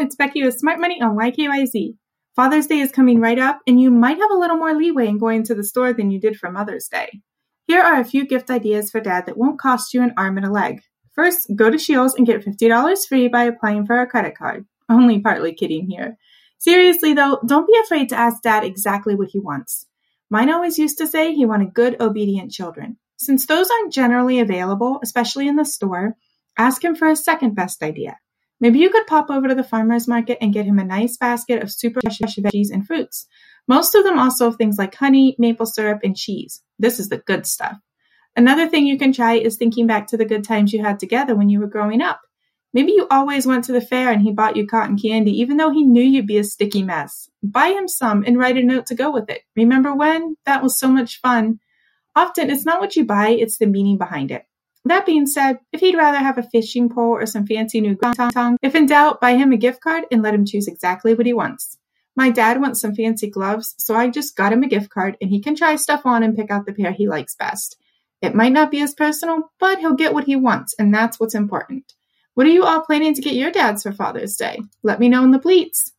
it's Becky with Smart Money on YKYZ. Father's Day is coming right up, and you might have a little more leeway in going to the store than you did for Mother's Day. Here are a few gift ideas for dad that won't cost you an arm and a leg. First, go to Scheels and get $50 free by applying for a credit card. Only partly kidding here. Seriously though, don't be afraid to ask dad exactly what he wants. Mine always used to say he wanted good, obedient children. Since those aren't generally available, especially in the store, ask him for a second best idea. Maybe you could pop over to the farmer's market and get him a nice basket of super fresh veggies and fruits. Most of them also have things like honey, maple syrup, and cheese. This is the good stuff. Another thing you can try is thinking back to the good times you had together when you were growing up. Maybe you always went to the fair and he bought you cotton candy even though he knew you'd be a sticky mess. Buy him some and write a note to go with it. Remember when? That was so much fun. Often it's not what you buy, it's the meaning behind it. That being said, if he'd rather have a fishing pole or some fancy new tongue, if in doubt, buy him a gift card and let him choose exactly what he wants. My dad wants some fancy gloves, so I just got him a gift card and he can try stuff on and pick out the pair he likes best. It might not be as personal, but he'll get what he wants, and that's what's important. What are you all planning to get your dads for Father's Day? Let me know in the pleats.